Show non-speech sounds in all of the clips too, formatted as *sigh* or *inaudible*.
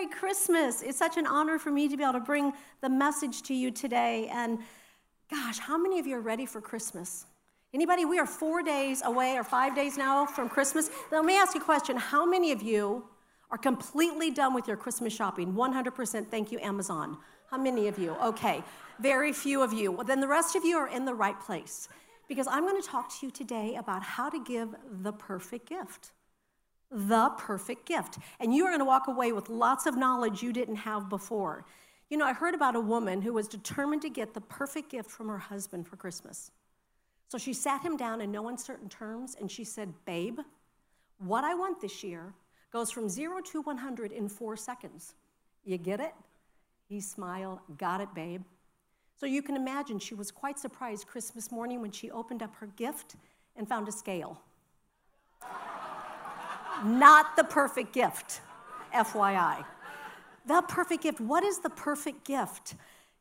Merry Christmas. It's such an honor for me to be able to bring the message to you today. And gosh, how many of you are ready for Christmas? Anybody? We are four days away or five days now from Christmas. Let me ask you a question. How many of you are completely done with your Christmas shopping? 100% thank you, Amazon. How many of you? Okay, very few of you. Well, then the rest of you are in the right place because I'm going to talk to you today about how to give the perfect gift the perfect gift. And you are going to walk away with lots of knowledge you didn't have before. You know, I heard about a woman who was determined to get the perfect gift from her husband for Christmas. So she sat him down in no uncertain terms and she said, Babe, what I want this year goes from zero to 100 in four seconds. You get it? He smiled, Got it, babe. So you can imagine she was quite surprised Christmas morning when she opened up her gift and found a scale not the perfect gift, FYI. The perfect gift. What is the perfect gift?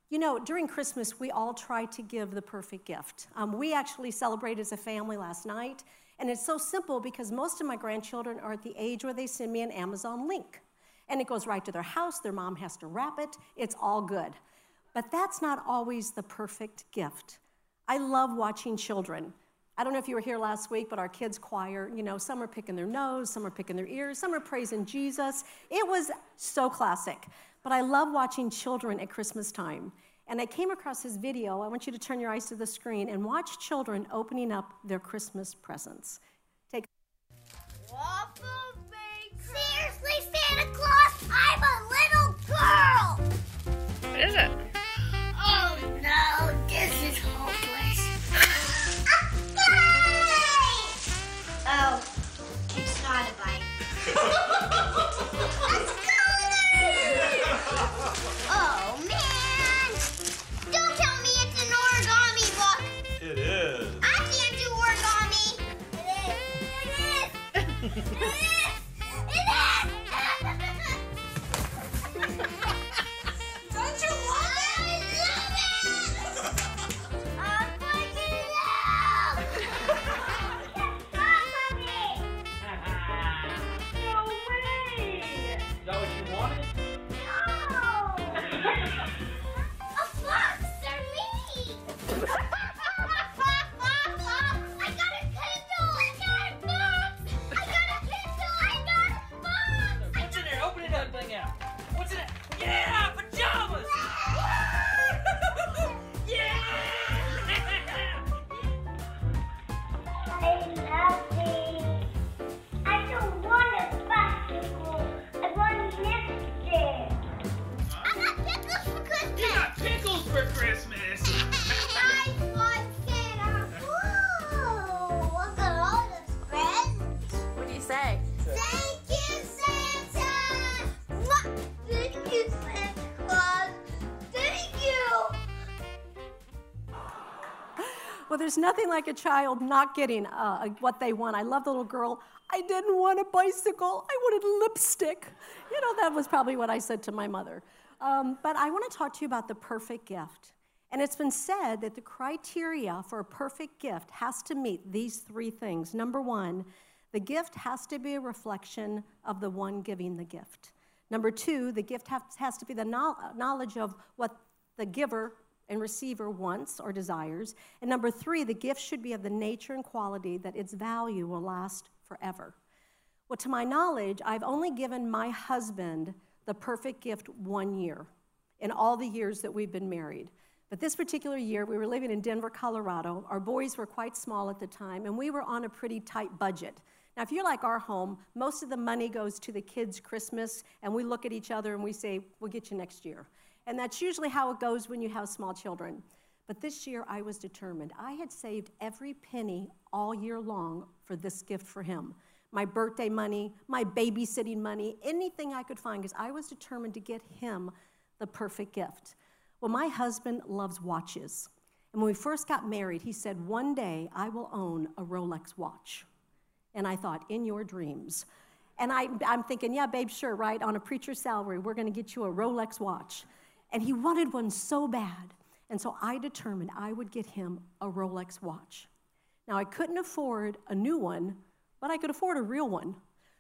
You know, during Christmas, we all try to give the perfect gift. Um, we actually celebrated as a family last night, and it's so simple because most of my grandchildren are at the age where they send me an Amazon link. And it goes right to their house, their mom has to wrap it, it's all good. But that's not always the perfect gift. I love watching children I don't know if you were here last week, but our kids' choir, you know, some are picking their nose, some are picking their ears, some are praising Jesus. It was so classic. But I love watching children at Christmas time. And I came across this video. I want you to turn your eyes to the screen and watch children opening up their Christmas presents. Take Waffle maker. Seriously, Santa Claus, I'm a little girl. What is it? Nothing like a child not getting uh, what they want. I love the little girl. I didn't want a bicycle. I wanted lipstick. You know, that was probably what I said to my mother. Um, but I want to talk to you about the perfect gift. And it's been said that the criteria for a perfect gift has to meet these three things. Number one, the gift has to be a reflection of the one giving the gift. Number two, the gift has to be the knowledge of what the giver and receiver wants or desires. And number three, the gift should be of the nature and quality that its value will last forever. Well, to my knowledge, I've only given my husband the perfect gift one year in all the years that we've been married. But this particular year, we were living in Denver, Colorado. Our boys were quite small at the time, and we were on a pretty tight budget. Now, if you're like our home, most of the money goes to the kids' Christmas, and we look at each other and we say, We'll get you next year. And that's usually how it goes when you have small children. But this year I was determined. I had saved every penny all year long for this gift for him my birthday money, my babysitting money, anything I could find, because I was determined to get him the perfect gift. Well, my husband loves watches. And when we first got married, he said, One day I will own a Rolex watch. And I thought, In your dreams. And I, am thinking, Yeah, babe, sure, right? On a preacher's salary, we're going to get you a Rolex watch. And he wanted one so bad. And so I determined I would get him a Rolex watch. Now, I couldn't afford a new one, but I could afford a real one.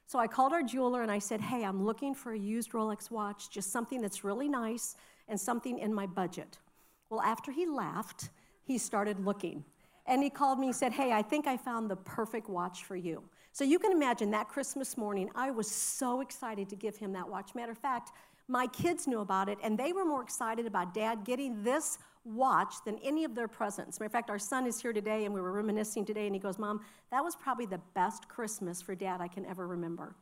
So I called our jeweler and I said, Hey, I'm looking for a used Rolex watch, just something that's really nice and something in my budget. Well, after he laughed, he started looking. And he called me and said, Hey, I think I found the perfect watch for you. So you can imagine that Christmas morning, I was so excited to give him that watch. Matter of fact, my kids knew about it, and they were more excited about dad getting this watch than any of their presents. Matter of fact, our son is here today, and we were reminiscing today, and he goes, Mom, that was probably the best Christmas for dad I can ever remember.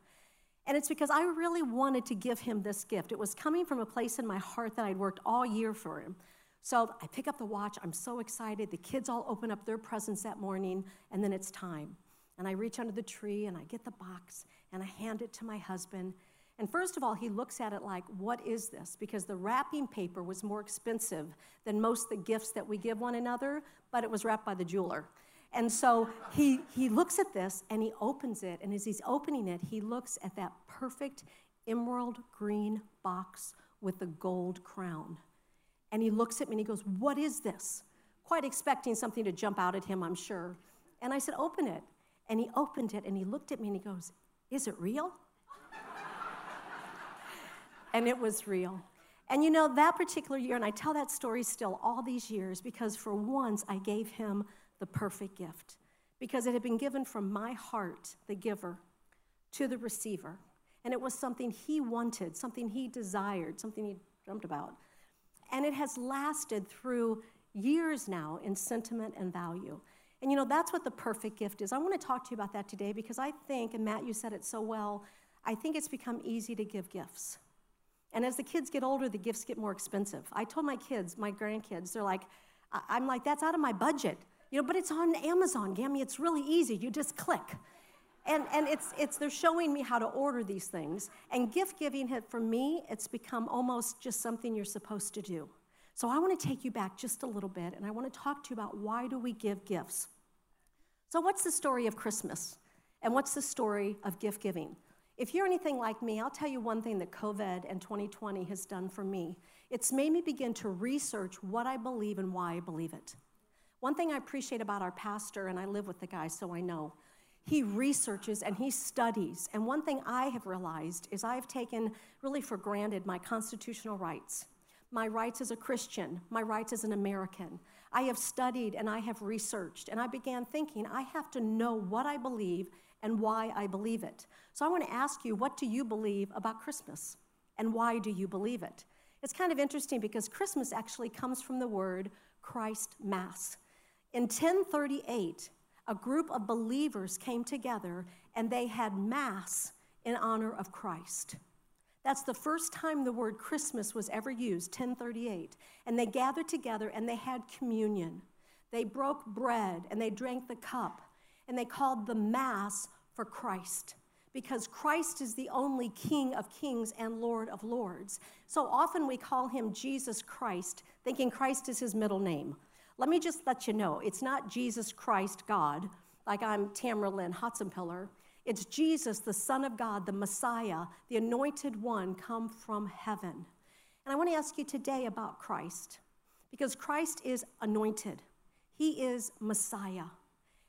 And it's because I really wanted to give him this gift. It was coming from a place in my heart that I'd worked all year for him. So I pick up the watch, I'm so excited. The kids all open up their presents that morning, and then it's time. And I reach under the tree and I get the box and I hand it to my husband. And first of all, he looks at it like, What is this? Because the wrapping paper was more expensive than most of the gifts that we give one another, but it was wrapped by the jeweler. And so he, he looks at this and he opens it. And as he's opening it, he looks at that perfect emerald green box with the gold crown. And he looks at me and he goes, What is this? Quite expecting something to jump out at him, I'm sure. And I said, Open it. And he opened it and he looked at me and he goes, Is it real? And it was real. And you know, that particular year, and I tell that story still all these years because for once I gave him the perfect gift because it had been given from my heart, the giver, to the receiver. And it was something he wanted, something he desired, something he dreamt about. And it has lasted through years now in sentiment and value. And you know, that's what the perfect gift is. I want to talk to you about that today because I think, and Matt, you said it so well, I think it's become easy to give gifts. And as the kids get older, the gifts get more expensive. I told my kids, my grandkids, they're like, I'm like, that's out of my budget. You know, but it's on Amazon, Gammy. It's really easy. You just click. And, and it's, it's, they're showing me how to order these things. And gift giving, for me, it's become almost just something you're supposed to do. So I want to take you back just a little bit, and I want to talk to you about why do we give gifts. So what's the story of Christmas? And what's the story of gift giving? If you're anything like me, I'll tell you one thing that COVID and 2020 has done for me. It's made me begin to research what I believe and why I believe it. One thing I appreciate about our pastor, and I live with the guy, so I know, he researches and he studies. And one thing I have realized is I've taken really for granted my constitutional rights, my rights as a Christian, my rights as an American. I have studied and I have researched, and I began thinking I have to know what I believe and why I believe it. So I want to ask you, what do you believe about Christmas? And why do you believe it? It's kind of interesting because Christmas actually comes from the word Christ Mass. In 1038, a group of believers came together and they had Mass in honor of Christ. That's the first time the word Christmas was ever used, 1038. And they gathered together and they had communion. They broke bread and they drank the cup and they called the Mass for Christ because Christ is the only King of kings and Lord of lords. So often we call him Jesus Christ, thinking Christ is his middle name. Let me just let you know it's not Jesus Christ God, like I'm Tamara Lynn Hotsenpiller. It's Jesus, the Son of God, the Messiah, the anointed one, come from heaven. And I want to ask you today about Christ, because Christ is anointed, He is Messiah.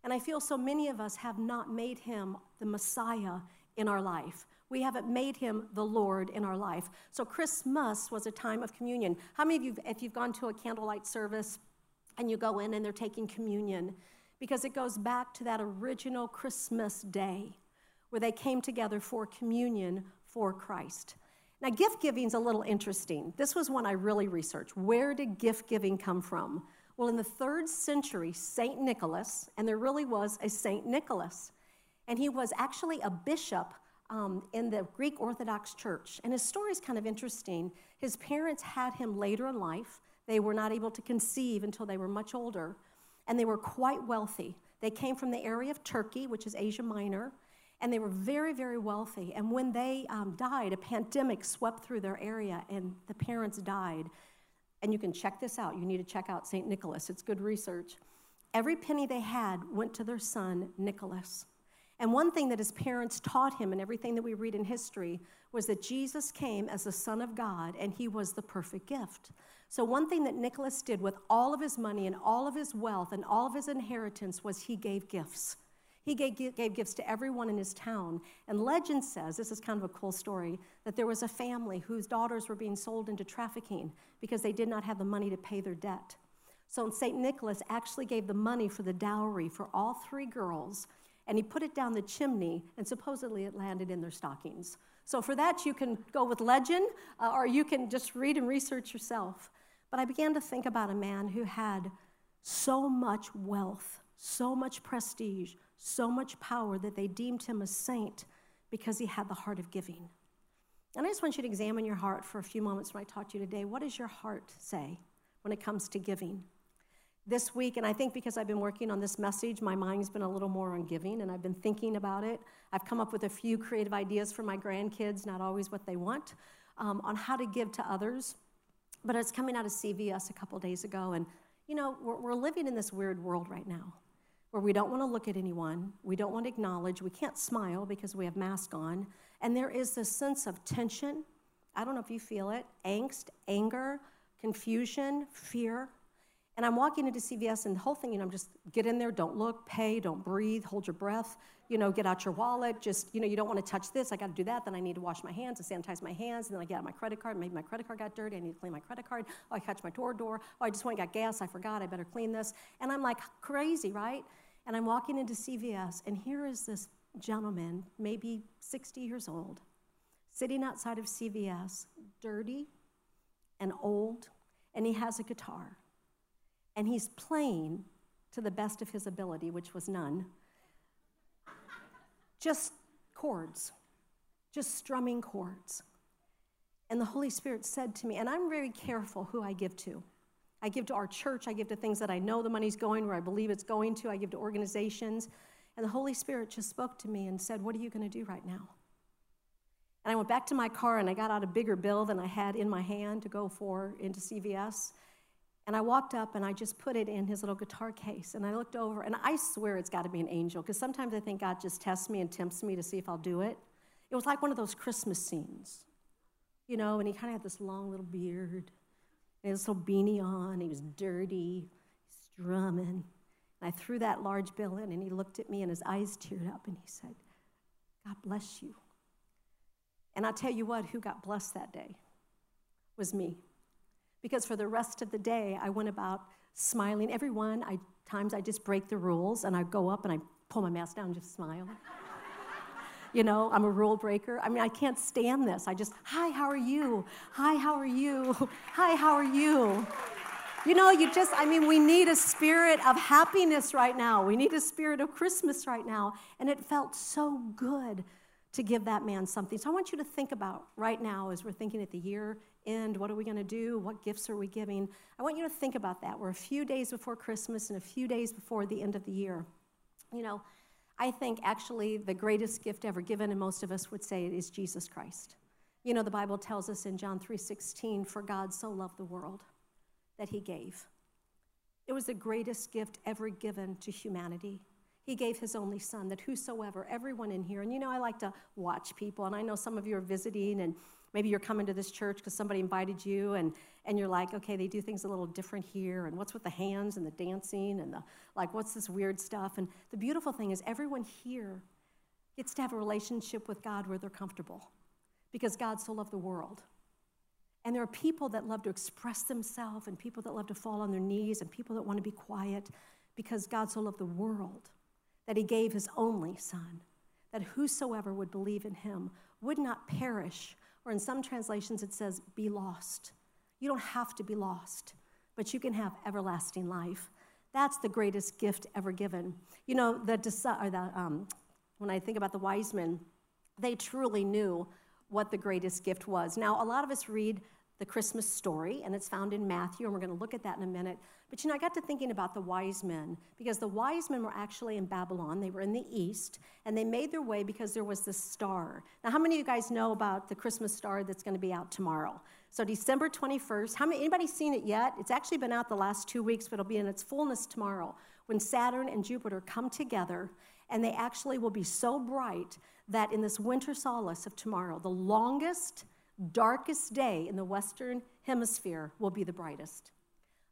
And I feel so many of us have not made Him the Messiah in our life. We haven't made him the Lord in our life. So Christmas was a time of communion. How many of you, if you've gone to a candlelight service, and you go in and they're taking communion because it goes back to that original Christmas day where they came together for communion for Christ. Now, gift giving is a little interesting. This was one I really researched. Where did gift giving come from? Well, in the third century, St. Nicholas, and there really was a St. Nicholas, and he was actually a bishop um, in the Greek Orthodox Church. And his story is kind of interesting. His parents had him later in life. They were not able to conceive until they were much older, and they were quite wealthy. They came from the area of Turkey, which is Asia Minor, and they were very, very wealthy. And when they um, died, a pandemic swept through their area, and the parents died. And you can check this out. You need to check out St. Nicholas, it's good research. Every penny they had went to their son, Nicholas. And one thing that his parents taught him, and everything that we read in history, was that Jesus came as the Son of God, and he was the perfect gift. So, one thing that Nicholas did with all of his money and all of his wealth and all of his inheritance was he gave gifts. He gave, gave, gifts to everyone in his town. And legend says, this is kind of a cool story, that there was a family whose daughters were being sold into trafficking because they did not have the money to pay their debt. So St. Nicholas actually gave the money for the dowry for all three girls, and he put it down the chimney, and supposedly it landed in their stockings. So for that, you can go with legend, uh, or you can just read and research yourself. But I began to think about a man who had so much wealth, so much prestige, so much power that they deemed him a saint because he had the heart of giving. And I just want you to examine your heart for a few moments when I to you today. What does your heart say when it comes to giving? This week, and I think because I've been working on this message, my mind's been a little more on giving, and I've been thinking about it. I've come up with a few creative ideas for my grandkids, not always what they want, um, on how to give to others. But I was coming out of CVS a couple days ago, and you know, we're, we're living in this weird world right now where we don't want to look at anyone, we don't want to acknowledge, we can't smile because we have masks on, and there is this sense of tension. I don't know if you feel it angst, anger, confusion, fear. And I'm walking into CVS, and the whole thing, you know, I'm just get in there, don't look, pay, don't breathe, hold your breath, you know, get out your wallet. Just, you know, you don't want to touch this. I got to do that. Then I need to wash my hands and sanitize my hands. And then I get out my credit card. Maybe my credit card got dirty. I need to clean my credit card. Oh, I touched my door door. Oh, I just went and got gas. I forgot. I better clean this. And I'm like crazy, right? And I'm walking into CVS, and here is this gentleman, maybe 60 years old, sitting outside of CVS, dirty and old, and he has a guitar and he's playing to the best of his ability, which was none, just chords, just strumming chords. And the Holy Spirit said to me, and I'm very careful who I give to. I give to our church, I give to things that I know the money's going where I believe it's going to, I give to organizations. And the Holy Spirit just spoke to me and said, What are you going to do right now? And I went back to my car and I got out a bigger bill than I had in my hand to go for into CVS. And I walked up and I just put it in his little guitar case. And I looked over, and I swear it's got to be an angel, because sometimes I think God just tests me and tempts me to see if I'll do it. It was like one of those Christmas scenes, you know, and he kind of had this long little beard, and his little beanie on, he was dirty, strumming. And I threw that large bill in, and he looked at me, and his eyes teared up, and he said, God bless you. And I'll tell you what, who got blessed that day was me because for the rest of the day, I went about smiling. Everyone, I, times I just break the rules and I go up and I pull my mask down and just smile. *laughs* you know, I'm a rule breaker. I mean, I can't stand this. I just, hi, how are you? Hi, how are you? *laughs* Hi, how are you? You know, you just, I mean, we need a spirit of happiness right now. We need a spirit of Christmas right now. And it felt so good to give that man something. So I want you to think about right now as we're thinking at the year end, what are we going to do? What gifts are we giving? I want you to think about that. We're a few days before Christmas and a few days before the end of the year. You know, I think actually the greatest gift ever given, and most of us would say it is Jesus Christ. You know, the Bible tells us in John 3:16, for God so loved the world that he gave. It was the greatest gift ever given to humanity. He gave his only son that whosoever, everyone in here, and you know, I like to watch people, and I know some of you are visiting and Maybe you're coming to this church because somebody invited you, and, and you're like, okay, they do things a little different here, and what's with the hands and the dancing, and the, like, what's this weird stuff? And the beautiful thing is, everyone here gets to have a relationship with God where they're comfortable because God so loved the world. And there are people that love to express themselves, and people that love to fall on their knees, and people that want to be quiet because God so loved the world that he gave his only Son, that whosoever would believe in him would not perish, or in some translations, it says, be lost. You don't have to be lost, but you can have everlasting life. That's the greatest gift ever given. You know, the, the um, when I think about the wise men, they truly knew what the greatest gift was. Now, a lot of us read the Christmas story, and it's found in Matthew, and we're going to look at that in a minute. But you know, I got to thinking about the wise men because the wise men were actually in Babylon. They were in the east, and they made their way because there was this star. Now, how many of you guys know about the Christmas star that's going to be out tomorrow? So, December 21st. How many, anybody seen it yet? It's actually been out the last two weeks, but it'll be in its fullness tomorrow when Saturn and Jupiter come together, and they actually will be so bright that in this winter solstice of tomorrow, the longest, darkest day in the Western Hemisphere will be the brightest.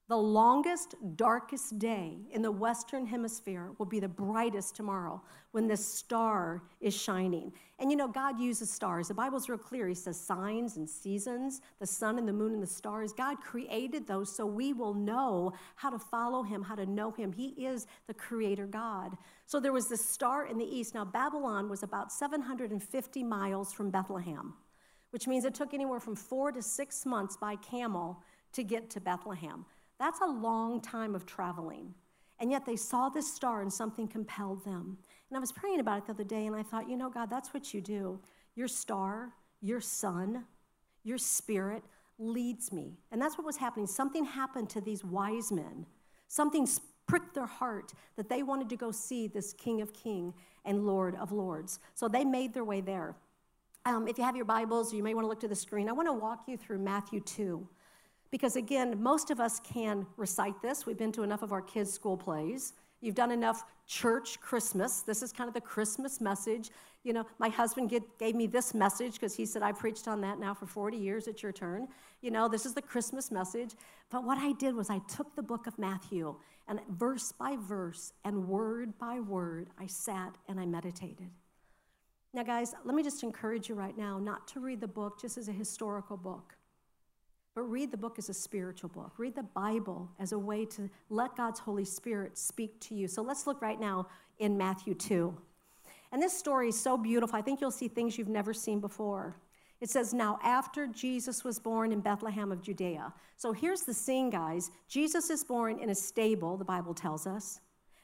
The longest, darkest day in the Western Hemisphere will be the brightest tomorrow when this star is shining. And you know, God uses stars. The Bible's real clear. He says signs and seasons, the sun and the moon and the stars. God created those so we will know how to follow Him, how to know Him. He is the Creator God. So there was this star in the east. Now, Babylon was about 750 miles from Bethlehem, which means it took anywhere from four to six months by camel to get to Bethlehem. That's a long time of traveling. And yet they saw this star and something compelled them. And I was praying about it the other day and I thought, you know, God, that's what you do. Your star, your sun, your spirit leads me. And that's what was happening. Something happened to these wise men. Something pricked their heart that they wanted to go see this King of King and Lord of Lords. So they made their way there. Um, if you have your Bibles, you may want to look to the screen. I want to walk you through Matthew 2. Because again, most of us can recite this. We've been to enough of our kids' school plays. You've done enough church Christmas. This is kind of the Christmas message. You know, my husband get, gave me this message because he said, I preached on that now for 40 years. It's your turn. You know, this is the Christmas message. But what I did was I took the book of Matthew and verse by verse and word by word, I sat and I meditated. Now, guys, let me just encourage you right now not to read the book just as a historical book. But read the book as a spiritual book. Read the Bible as a way to let God's Holy Spirit speak to you. So let's look right now in Matthew 2. And this story is so beautiful. I think you'll see things you've never seen before. It says, Now after Jesus was born in Bethlehem of Judea. So here's the scene, guys. Jesus is born in a stable, the Bible tells us.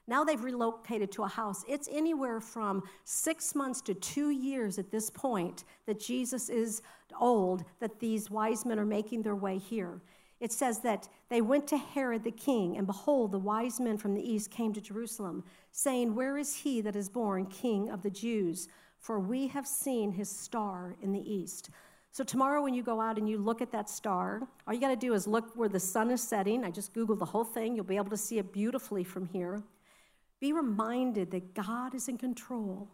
Now they've relocated to a house. It's anywhere from six months to two years at this point that Jesus is old, that these wise men are making their way here. It says that they went to Herod the king, and behold, the wise men from the east came to Jerusalem, saying, Where is he that is born king of the Jews? For we have seen his star in the east. So, tomorrow, when you go out and you look at that star, all you got to do is look where the sun is setting. I just Googled the whole thing. You'll be able to see it beautifully from here. Be reminded that God is in control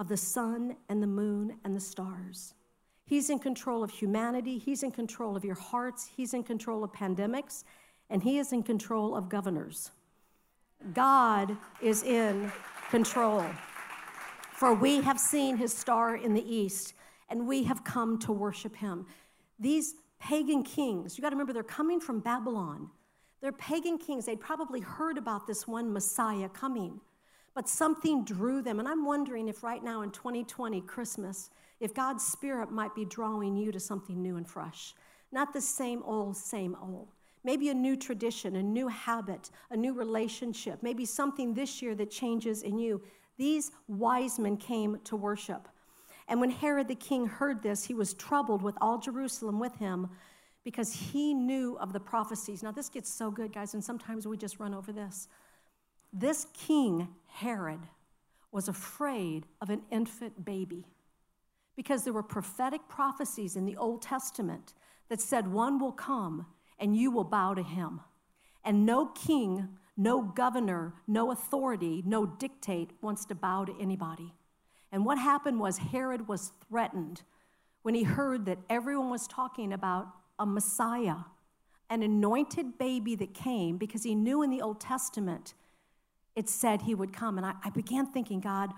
of the sun and the moon and the stars. He's in control of humanity, He's in control of your hearts, He's in control of pandemics, and He is in control of governors. God is in control. For we have seen His star in the east, and we have come to worship Him. These pagan kings, you got to remember, they're coming from Babylon. They're pagan kings. They'd probably heard about this one Messiah coming, but something drew them. And I'm wondering if right now in 2020, Christmas, if God's Spirit might be drawing you to something new and fresh. Not the same old, same old. Maybe a new tradition, a new habit, a new relationship, maybe something this year that changes in you. These wise men came to worship. And when Herod the king heard this, he was troubled with all Jerusalem with him because he knew of the prophecies. Now, this gets so good, guys, and sometimes we just run over this. This king, Herod, was afraid of an infant baby because there were prophetic prophecies in the Old Testament that said, One will come and you will bow to him. And no king, no governor, no authority, no dictate wants to bow to anybody. And what happened was Herod was threatened when he heard that everyone was talking about a Messiah, an anointed baby that came because he knew in the Old Testament it said he would come. And I, I began thinking, God,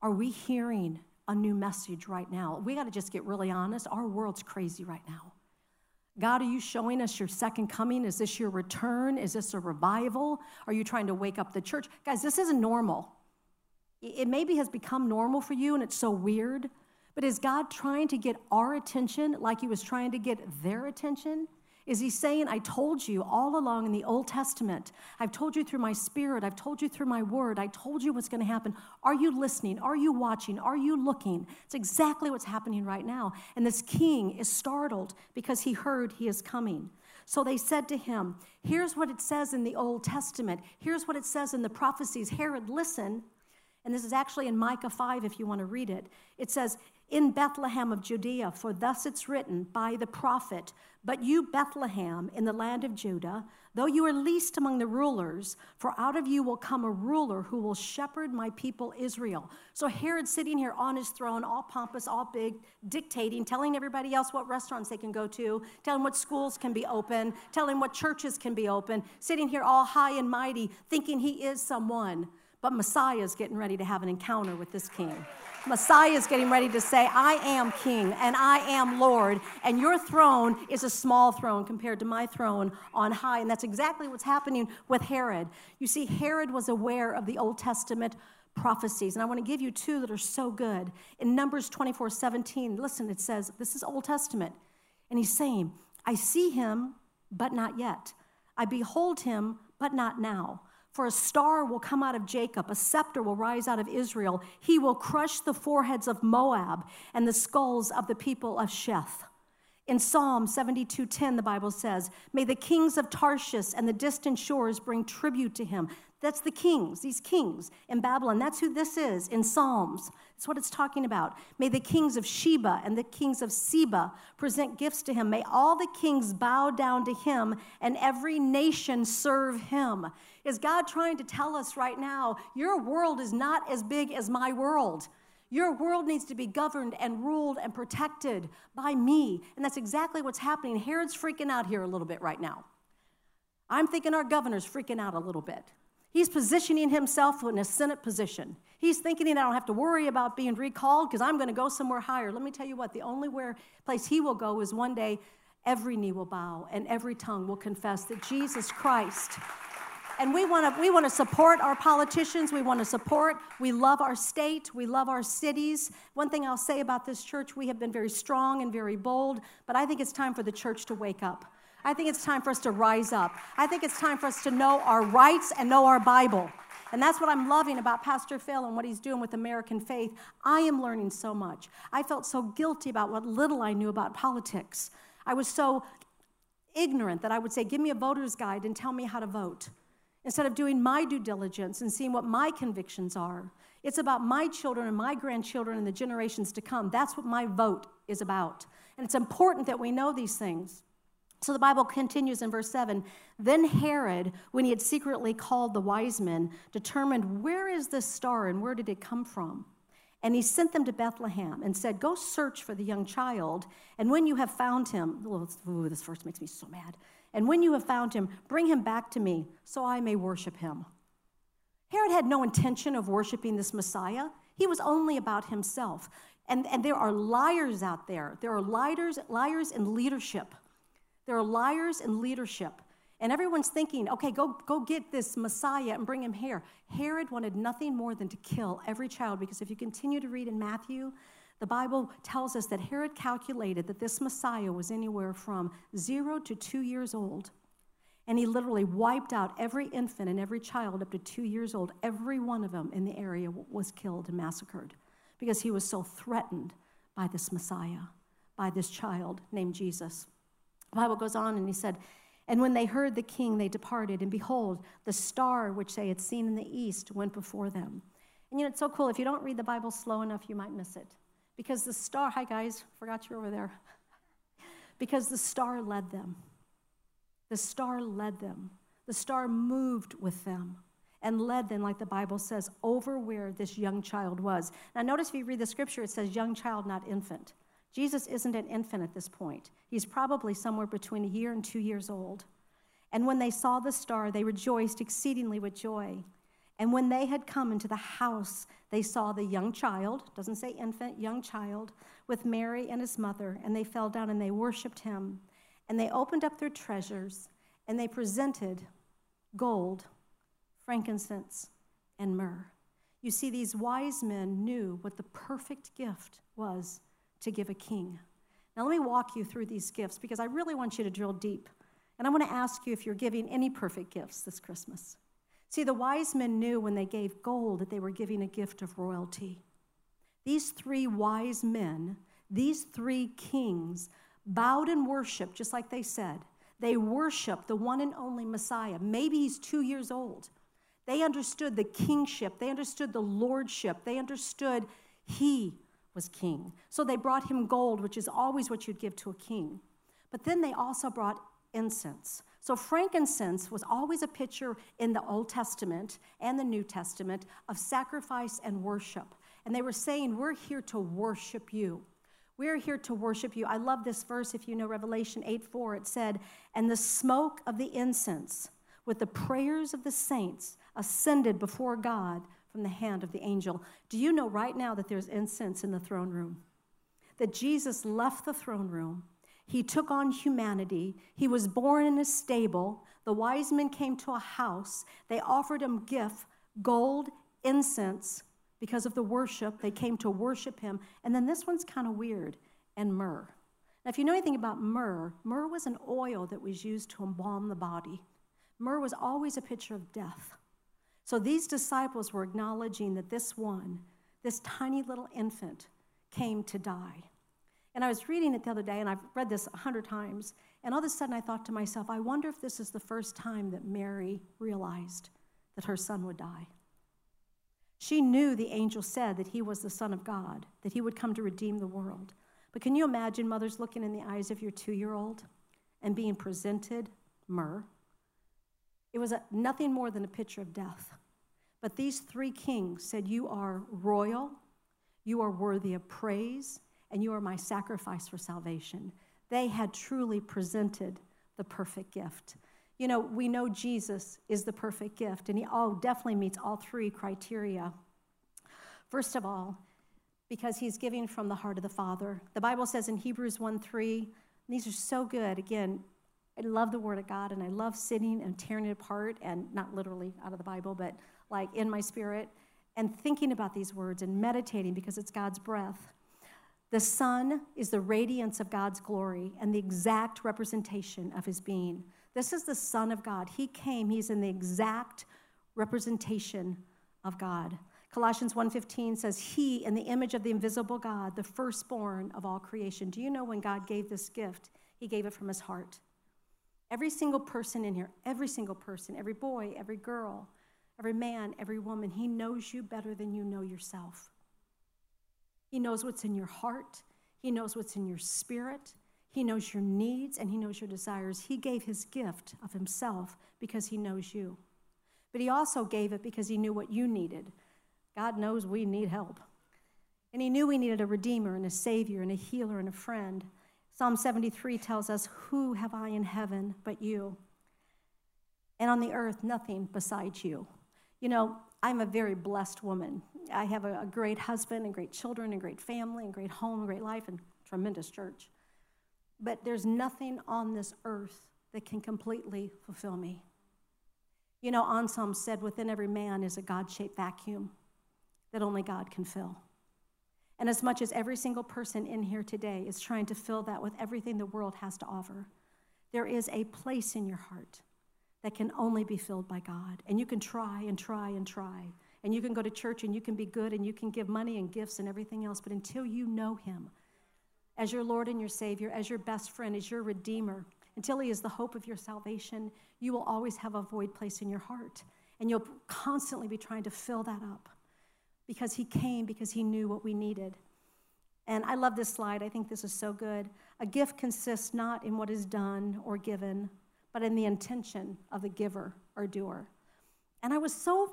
are we hearing a new message right now? We got to just get really honest. Our world's crazy right now. God, are you showing us your second coming? Is this your return? Is this a revival? Are you trying to wake up the church? Guys, this isn't normal. It maybe has become normal for you and it's so weird, but is God trying to get our attention like he was trying to get their attention? Is he saying, I told you all along in the Old Testament, I've told you through my spirit, I've told you through my word, I told you what's going to happen. Are you listening? Are you watching? Are you looking? It's exactly what's happening right now. And this king is startled because he heard he is coming. So they said to him, Here's what it says in the Old Testament. Here's what it says in the prophecies. Herod, listen. And this is actually in Micah 5 if you want to read it. It says, in Bethlehem of Judea, for thus it's written by the prophet, But you, Bethlehem, in the land of Judah, though you are least among the rulers, for out of you will come a ruler who will shepherd my people Israel. So Herod's sitting here on his throne, all pompous, all big, dictating, telling everybody else what restaurants they can go to, telling what schools can be open, telling what churches can be open, sitting here all high and mighty, thinking he is someone. But Messiah is getting ready to have an encounter with this king. Messiah is getting ready to say, I am king and I am Lord, and your throne is a small throne compared to my throne on high. And that's exactly what's happening with Herod. You see, Herod was aware of the Old Testament prophecies, and I want to give you two that are so good. In Numbers 24 17, listen, it says, This is Old Testament. And he's saying, I see him, but not yet. I behold him, but not now. For a star will come out of Jacob, a scepter will rise out of Israel. He will crush the foreheads of Moab and the skulls of the people of Sheth. In Psalm 72:10 the Bible says, "May the kings of Tarshish and the distant shores bring tribute to him." That's the kings, these kings in Babylon. That's who this is in Psalms. That's what it's talking about. May the kings of Sheba and the kings of Seba present gifts to him. May all the kings bow down to him and every nation serve him. Is God trying to tell us right now, your world is not as big as my world? Your world needs to be governed and ruled and protected by me. And that's exactly what's happening. Herod's freaking out here a little bit right now. I'm thinking our governor's freaking out a little bit. He's positioning himself in a Senate position. He's thinking I don't have to worry about being recalled because I'm going to go somewhere higher. Let me tell you what, the only where, place he will go is one day every knee will bow and every tongue will confess that Jesus Christ. And we want to we want to support our politicians. We want to support. We love our state. We love our cities. One thing I'll say about this church, we have been very strong and very bold, but I think it's time for the church to wake up. I think it's time for us to rise up. I think it's time for us to know our rights and know our Bible. And that's what I'm loving about Pastor Phil and what he's doing with American Faith. I am learning so much. I felt so guilty about what little I knew about politics. I was so ignorant that I would say, Give me a voter's guide and tell me how to vote. Instead of doing my due diligence and seeing what my convictions are, it's about my children and my grandchildren and the generations to come. That's what my vote is about. And it's important that we know these things. So the Bible continues in verse 7 Then Herod, when he had secretly called the wise men, determined where is this star and where did it come from? And he sent them to Bethlehem and said, Go search for the young child, and when you have found him, ooh, this verse makes me so mad. And when you have found him, bring him back to me so I may worship him. Herod had no intention of worshiping this Messiah, he was only about himself. And, and there are liars out there. There are liars, liars in leadership there are liars in leadership. And everyone's thinking, okay, go, go get this Messiah and bring him here. Herod wanted nothing more than to kill every child because if you continue to read in Matthew, the Bible tells us that Herod calculated that this Messiah was anywhere from zero to two years old. And he literally wiped out every infant and every child up to two years old. Every one of them in the area was killed and massacred because he was so threatened by this Messiah, by this child named Jesus. The Bible goes on and he said, And when they heard the king, they departed, and behold, the star which they had seen in the east went before them. And you know, it's so cool. If you don't read the Bible slow enough, you might miss it. Because the star, hi guys, forgot you're over there. because the star led them. The star led them. The star moved with them and led them, like the Bible says, over where this young child was. Now, notice if you read the scripture, it says young child, not infant. Jesus isn't an infant at this point. He's probably somewhere between a year and two years old. And when they saw the star, they rejoiced exceedingly with joy. And when they had come into the house, they saw the young child, doesn't say infant, young child, with Mary and his mother, and they fell down and they worshiped him. And they opened up their treasures, and they presented gold, frankincense, and myrrh. You see, these wise men knew what the perfect gift was to give a king. Now, let me walk you through these gifts because I really want you to drill deep. And I want to ask you if you're giving any perfect gifts this Christmas. See, the wise men knew when they gave gold that they were giving a gift of royalty. These three wise men, these three kings, bowed and worshiped, just like they said. They worshiped the one and only Messiah. Maybe he's two years old. They understood the kingship, they understood the lordship, they understood he was king. So they brought him gold, which is always what you'd give to a king. But then they also brought incense. So frankincense was always a picture in the Old Testament and the New Testament of sacrifice and worship. And they were saying, We're here to worship you. We're here to worship you. I love this verse. If you know Revelation 8 4, it said, And the smoke of the incense with the prayers of the saints ascended before God from the hand of the angel. Do you know right now that there's incense in the throne room? That Jesus left the throne room. He took on humanity. He was born in a stable. The wise men came to a house. They offered him gift, gold, incense, because of the worship. They came to worship him. And then this one's kind of weird and myrrh. Now, if you know anything about myrrh, myrrh was an oil that was used to embalm the body. Myrrh was always a picture of death. So these disciples were acknowledging that this one, this tiny little infant, came to die. And I was reading it the other day, and I've read this a hundred times, and all of a sudden I thought to myself, I wonder if this is the first time that Mary realized that her son would die. She knew the angel said that he was the Son of God, that he would come to redeem the world. But can you imagine mothers looking in the eyes of your two year old and being presented myrrh? It was a, nothing more than a picture of death. But these three kings said, You are royal, you are worthy of praise, and you are my sacrifice for salvation. They had truly presented the perfect gift. You know, we know Jesus is the perfect gift, and he all definitely meets all three criteria. First of all, because he's giving from the heart of the Father. The Bible says in Hebrews 1 3, these are so good. Again, I love the Word of God, and I love sitting and tearing it apart, and not literally out of the Bible, but like in my spirit, and thinking about these words and meditating because it's God's breath. The Son is the radiance of God's glory and the exact representation of his being. This is the Son of God. He came, he's in the exact representation of God. Colossians 1:15 says he in the image of the invisible God, the firstborn of all creation. Do you know when God gave this gift, he gave it from his heart. Every single person in here, every single person, every boy, every girl, every man, every woman, he knows you better than you know yourself. He knows what's in your heart, he knows what's in your spirit, he knows your needs and He knows your desires. He gave His gift of Himself because He knows you. But He also gave it because He knew what you needed. God knows we need help. And He knew we needed a Redeemer and a Savior and a healer and a friend. Psalm 73 tells us, Who have I in heaven but you? And on the earth, nothing besides you. You know, I'm a very blessed woman. I have a, great husband and great children and great family and great home and great life and tremendous church. But there's nothing on this earth that can completely fulfill me. You know, Anselm said, within every man is a God shaped vacuum that only God can fill. And as much as every single person in here today is trying to fill that with everything the world has to offer, there is a place in your heart that can only be filled by God. And you can try and try and try. And you can go to church and you can be good and you can give money and gifts and everything else. But until you know Him, as your Lord and your Savior, as your best friend, as your Redeemer, until He is the hope of your salvation, you will always have a void place in your heart. And you'll constantly be trying to fill that up because He came because He knew what we needed. And I love this slide. I think this is so good. A gift consists not in what is done or given, but in the intention of the giver or doer. And I was so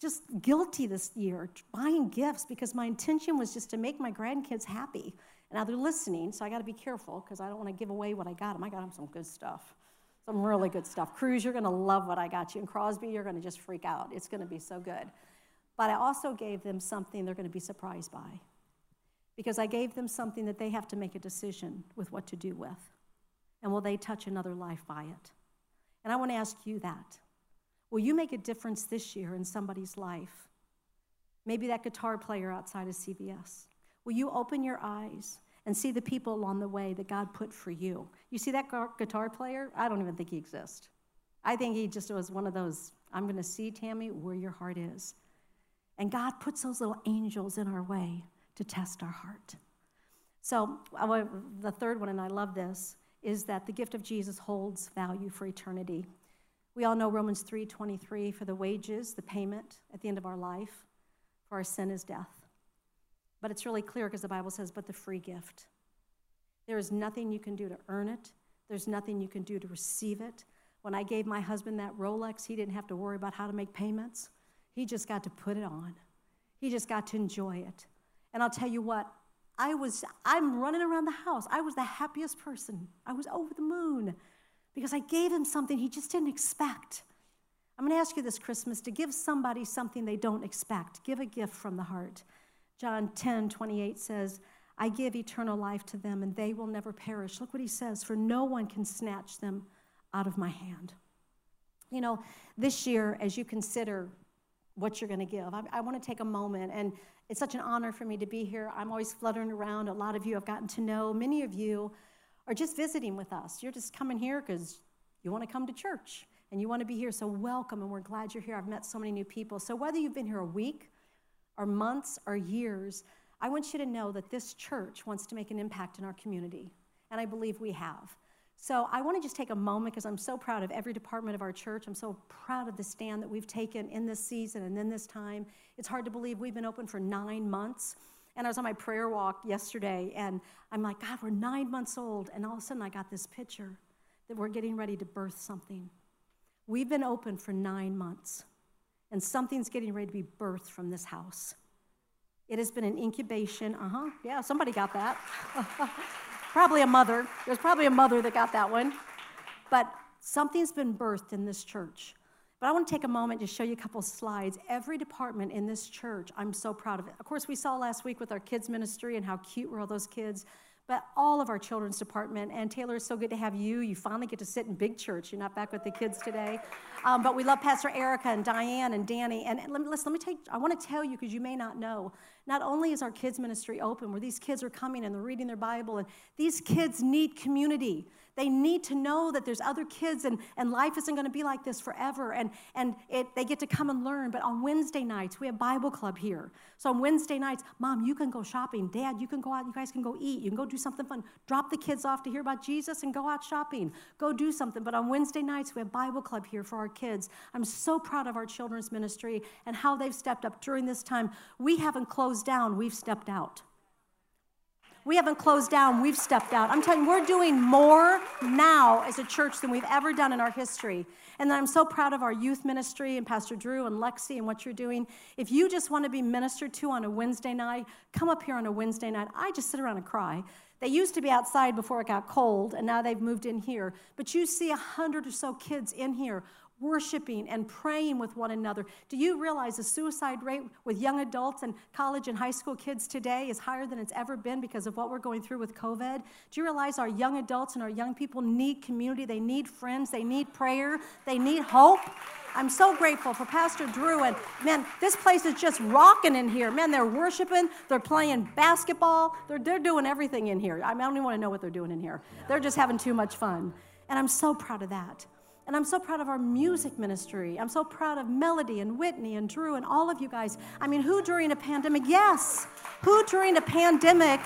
just guilty this year buying gifts because my intention was just to make my grandkids happy. Now they're listening, so I got to be careful because I don't want to give away what I got them. I got them some good stuff, some really good stuff. Cruz, you're going to love what I got you. And Crosby, you're going to just freak out. It's going to be so good. But I also gave them something they're going to be surprised by because I gave them something that they have to make a decision with what to do with. And will they touch another life by it? And I want to ask you that. Will you make a difference this year in somebody's life? Maybe that guitar player outside of CVS. Will you open your eyes and see the people along the way that God put for you? You see that guitar player? I don't even think he exists. I think he just was one of those, I'm going to see, Tammy, where your heart is. And God puts those little angels in our way to test our heart. So, the third one, and I love this, is that the gift of Jesus holds value for eternity. We all know Romans 3:23 for the wages, the payment at the end of our life for our sin is death. But it's really clear because the Bible says, but the free gift. There is nothing you can do to earn it, there's nothing you can do to receive it. When I gave my husband that Rolex, he didn't have to worry about how to make payments. He just got to put it on. He just got to enjoy it. And I'll tell you what, I was I'm running around the house. I was the happiest person. I was over the moon because I gave him something he just didn't expect. I'm going to ask you this Christmas to give somebody something they don't expect. Give a gift from the heart. John 10, 28 says, I give eternal life to them, and they will never perish. Look what he says, for no one can snatch them out of my hand. You know, this year, as you consider what you're going to give, I, I want to take a moment, and it's such an honor for me to be here. I'm always fluttering around. A lot of you I've gotten to know. Many of you are just visiting with us. You're just coming here because you want to come to church and you want to be here. So, welcome, and we're glad you're here. I've met so many new people. So, whether you've been here a week, or months, or years, I want you to know that this church wants to make an impact in our community, and I believe we have. So I want to just take a moment because I'm so proud of every department of our church. I'm so proud of the stand that we've taken in this season and in this time. It's hard to believe we've been open for nine months. And I was on my prayer walk yesterday, and I'm like, God, we're nine months old. And all of a sudden, I got this picture that we're getting ready to birth something. We've been open for nine months, and something's getting ready to be birthed from this house. It has been an incubation. Uh huh. Yeah, somebody got that. *laughs* probably a mother. There's probably a mother that got that one. But something's been birthed in this church. But I want to take a moment to show you a couple slides. Every department in this church, I'm so proud of it. Of course, we saw last week with our kids' ministry and how cute were all those kids but all of our children's department. And Taylor, it's so good to have you. You finally get to sit in big church. You're not back with the kids today. Um, but we love Pastor Erica and Diane and Danny. And let me, listen, let me take, I want to tell you because you may not know. Not only is our kids' ministry open, where these kids are coming and they're reading their Bible, and these kids need community. They need to know that there's other kids and, and life isn't going to be like this forever. And, and it, they get to come and learn. But on Wednesday nights, we have Bible club here. So on Wednesday nights, Mom, you can go shopping. Dad, you can go out. You guys can go eat. You can go do something fun. Drop the kids off to hear about Jesus and go out shopping. Go do something. But on Wednesday nights, we have Bible club here for our kids. I'm so proud of our children's ministry and how they've stepped up during this time. We haven't closed down, we've stepped out. We haven't closed down, we've stepped out. I'm telling you, we're doing more now as a church than we've ever done in our history. And I'm so proud of our youth ministry and Pastor Drew and Lexi and what you're doing. If you just want to be ministered to on a Wednesday night, come up here on a Wednesday night. I just sit around and cry. They used to be outside before it got cold, and now they've moved in here. But you see a hundred or so kids in here worshiping and praying with one another. Do you realize the suicide rate with young adults and college and high school kids today is higher than it's ever been because of what we're going through with COVID? Do you realize our young adults and our young people need community? They need friends, they need prayer, they need hope. I'm so grateful for Pastor Drew. And man, this place is just rocking in here. Man, they're worshiping, they're playing basketball, they're, they're doing everything in here. I, mean, I don't even want to know what they're doing in here. They're just having too much fun. And I'm so proud of that. And I'm so proud of our music ministry. I'm so proud of Melody and Whitney and Drew and all of you guys. I mean, who during a pandemic? Yes. Who during a pandemic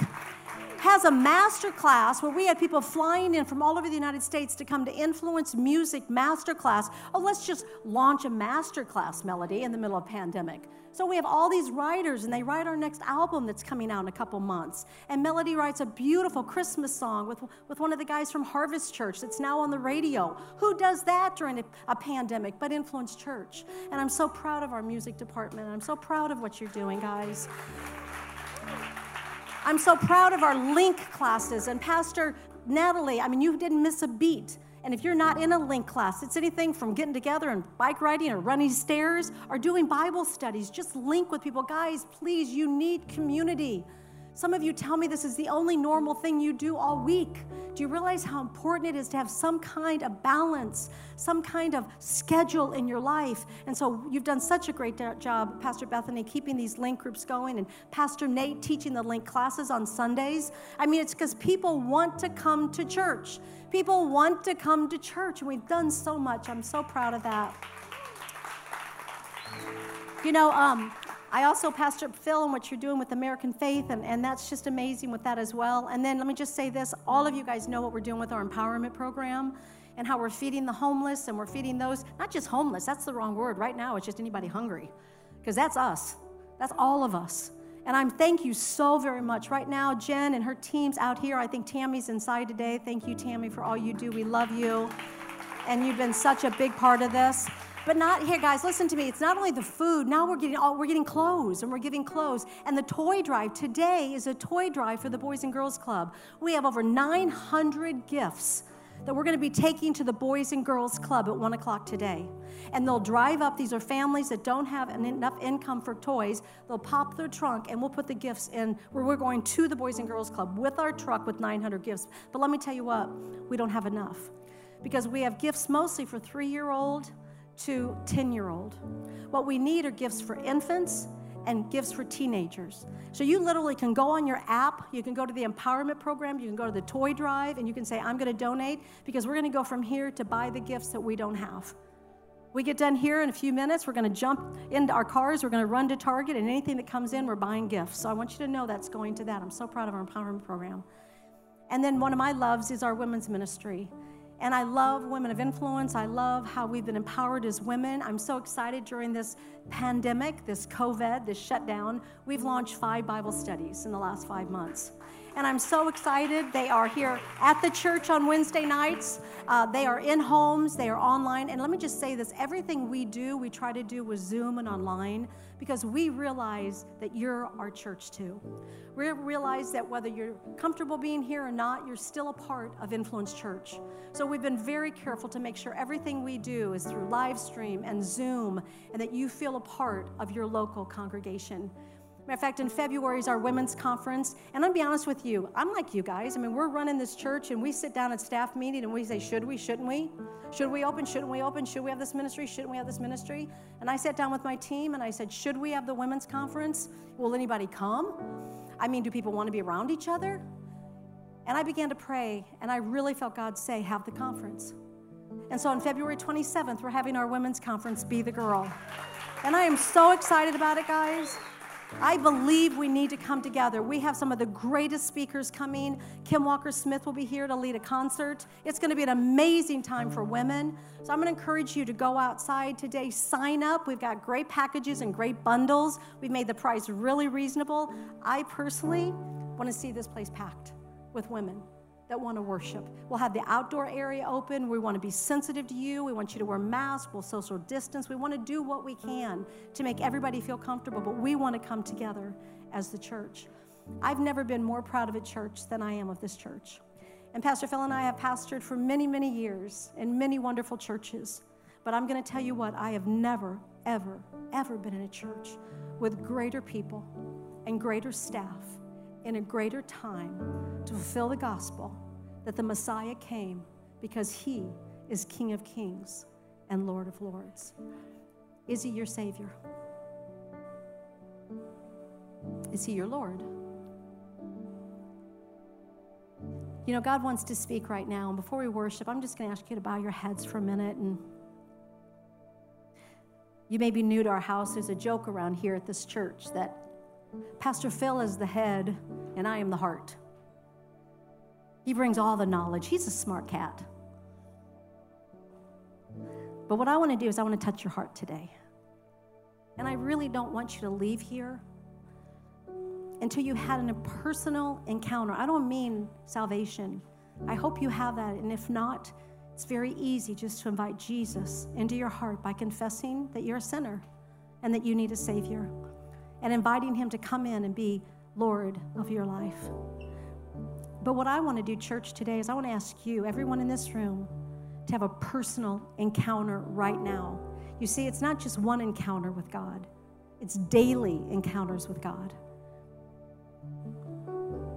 has a master class where we had people flying in from all over the United States to come to influence music master class. Oh, let's just launch a master class melody in the middle of pandemic. So we have all these writers, and they write our next album that's coming out in a couple months. And Melody writes a beautiful Christmas song with, with one of the guys from Harvest Church that's now on the radio. Who does that during a, a pandemic but Influence Church? And I'm so proud of our music department. I'm so proud of what you're doing, guys. I'm so proud of our link classes. And Pastor Natalie, I mean, you didn't miss a beat. And if you're not in a link class, it's anything from getting together and bike riding or running stairs or doing Bible studies. Just link with people. Guys, please, you need community. Some of you tell me this is the only normal thing you do all week. Do you realize how important it is to have some kind of balance, some kind of schedule in your life? And so you've done such a great job, Pastor Bethany, keeping these link groups going, and Pastor Nate teaching the link classes on Sundays. I mean, it's because people want to come to church. People want to come to church, and we've done so much. I'm so proud of that. You know, um, I also, Pastor Phil, and what you're doing with American Faith, and, and that's just amazing with that as well. And then let me just say this all of you guys know what we're doing with our empowerment program and how we're feeding the homeless and we're feeding those, not just homeless, that's the wrong word. Right now, it's just anybody hungry, because that's us, that's all of us. And I'm thank you so very much. Right now, Jen and her team's out here. I think Tammy's inside today. Thank you, Tammy, for all you do. We love you. And you've been such a big part of this. But not here, guys. Listen to me. It's not only the food. Now we're getting all we're getting clothes, and we're giving clothes. And the toy drive today is a toy drive for the Boys and Girls Club. We have over 900 gifts that we're going to be taking to the Boys and Girls Club at one o'clock today. And they'll drive up. These are families that don't have enough income for toys. They'll pop their trunk, and we'll put the gifts in where we're going to the Boys and Girls Club with our truck with 900 gifts. But let me tell you what, we don't have enough because we have gifts mostly for three year old to 10 year old. What we need are gifts for infants and gifts for teenagers. So you literally can go on your app, you can go to the empowerment program, you can go to the toy drive, and you can say, I'm going to donate because we're going to go from here to buy the gifts that we don't have. We get done here in a few minutes, we're going to jump into our cars, we're going to run to Target, and anything that comes in, we're buying gifts. So I want you to know that's going to that. I'm so proud of our empowerment program. And then one of my loves is our women's ministry. And I love women of influence. I love how we've been empowered as women. I'm so excited during this pandemic, this COVID, this shutdown. We've launched five Bible studies in the last five months. And I'm so excited. They are here at the church on Wednesday nights. Uh, they are in homes, they are online. And let me just say this everything we do, we try to do with Zoom and online because we realize that you're our church too. We realize that whether you're comfortable being here or not, you're still a part of Influence Church. So we've been very careful to make sure everything we do is through live stream and Zoom and that you feel a part of your local congregation. Matter of fact, in February is our women's conference. And I'll be honest with you, I'm like you guys. I mean, we're running this church and we sit down at staff meeting and we say, should we, shouldn't we? Should we open, shouldn't we open? Should we have this ministry, shouldn't we have this ministry? And I sat down with my team and I said, should we have the women's conference? Will anybody come? I mean, do people want to be around each other? And I began to pray and I really felt God say, have the conference. And so on February 27th, we're having our women's conference, Be the Girl. And I am so excited about it, guys. I believe we need to come together. We have some of the greatest speakers coming. Kim Walker Smith will be here to lead a concert. It's going to be an amazing time for women. So I'm going to encourage you to go outside today, sign up. We've got great packages and great bundles. We've made the price really reasonable. I personally want to see this place packed with women that want to worship. We'll have the outdoor area open. We want to be sensitive to you. We want you to wear masks. We'll social distance. We want to do what we can to make everybody feel comfortable, but we want to come together as the church. I've never been more proud of a church than I am of this church. And Pastor Phil and I have pastored for many, many years in many wonderful churches. But I'm going to tell you what, I have never, ever, ever been in a church with greater people and greater staff in a greater time to fulfill the gospel that the Messiah came because he is King of kings and Lord of lords. Is he your Savior? Is he your Lord? You know, God wants to speak right now. And before we worship, I'm just going to ask you to bow your heads for a minute. And you may be new to our house. There's a joke around here at this church that Pastor Phil is the head, and I am the heart. He brings all the knowledge. He's a smart cat. But what I want to do is, I want to touch your heart today. And I really don't want you to leave here until you had a personal encounter. I don't mean salvation. I hope you have that. And if not, it's very easy just to invite Jesus into your heart by confessing that you're a sinner and that you need a Savior and inviting Him to come in and be Lord of your life. But what I want to do, church, today is I want to ask you, everyone in this room, to have a personal encounter right now. You see, it's not just one encounter with God, it's daily encounters with God.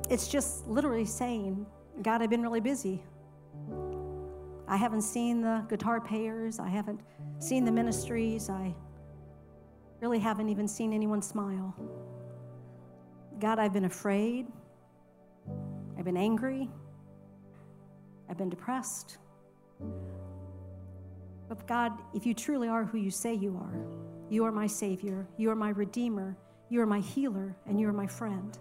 It's just literally saying, God, I've been really busy. I haven't seen the guitar payers. I haven't seen the ministries. I really haven't even seen anyone smile. God, I've been afraid. I've been angry. I've been depressed. But God, if you truly are who you say you are, you are my Savior, you are my Redeemer, you are my healer, and you are my friend.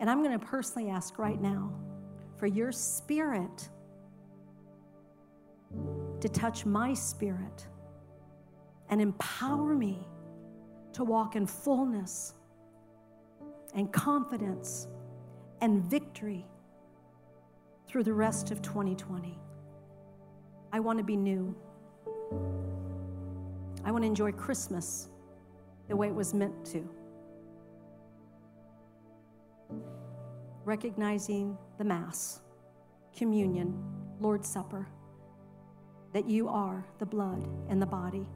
And I'm going to personally ask right now for your spirit to touch my spirit and empower me to walk in fullness and confidence and victory through the rest of 2020. I want to be new. I want to enjoy Christmas the way it was meant to. Recognizing the Mass, communion, Lord's Supper, that you are the blood and the body,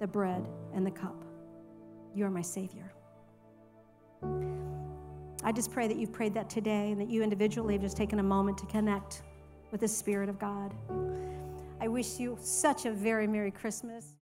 the bread and the cup. You are my Savior. I just pray that you've prayed that today and that you individually have just taken a moment to connect with the Spirit of God. I wish you such a very Merry Christmas.